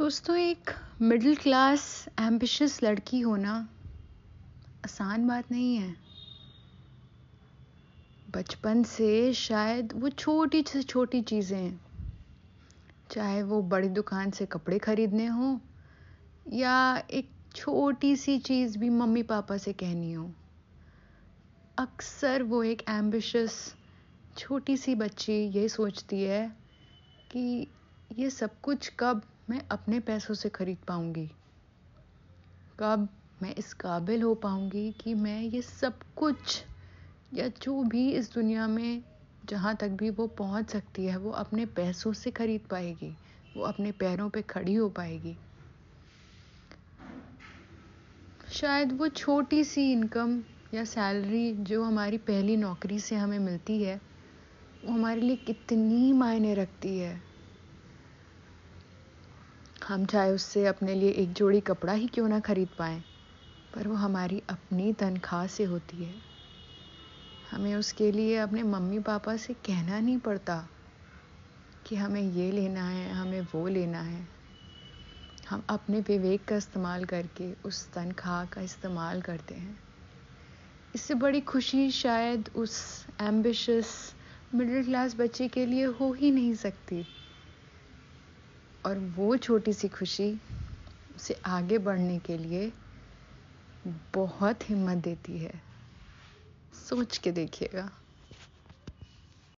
दोस्तों, एक middle class ambitious लड़की होना आसान बात नहीं है। बचपन से शायद वो छोटी से छोटी चीज़ें, चाहे वो बड़ी दुकान से कपड़े खरीदने हो या एक छोटी सी चीज़ भी मम्मी पापा से कहनी हो। अक्सर वो एक एम्बिशियस छोटी सी बच्ची ये सोचती है कि ये सब कुछ कब मैं अपने पैसों से ख़रीद पाऊँगी। कब मैं इस काबिल हो पाऊँगी कि मैं ये सब कुछ या जो भी इस दुनिया में जहाँ तक भी वो पहुँच सकती है, वो अपने पैसों से ख़रीद पाएगी, वो अपने पैरों पे खड़ी हो पाएगी। शायद वो छोटी सी इनकम या सैलरी जो हमारी पहली नौकरी से हमें मिलती है, वो हमारे लिए कितनी मायने रखती है। हम चाहे उससे अपने लिए एक जोड़ी कपड़ा ही क्यों ना खरीद पाएँ, पर वो हमारी अपनी तनख्वाह से होती है। हमें उसके लिए अपने मम्मी पापा से कहना नहीं पड़ता कि हमें ये लेना है, हमें वो लेना है। हम अपने विवेक का इस्तेमाल करके उस तनख्वाह का इस्तेमाल करते हैं। इससे बड़ी खुशी शायद उस एम्बिशस मिडिल क्लास बच्चे के लिए हो ही नहीं सकती। और वो छोटी सी खुशी उसे आगे बढ़ने के लिए बहुत हिम्मत देती है। सोच के देखिएगा।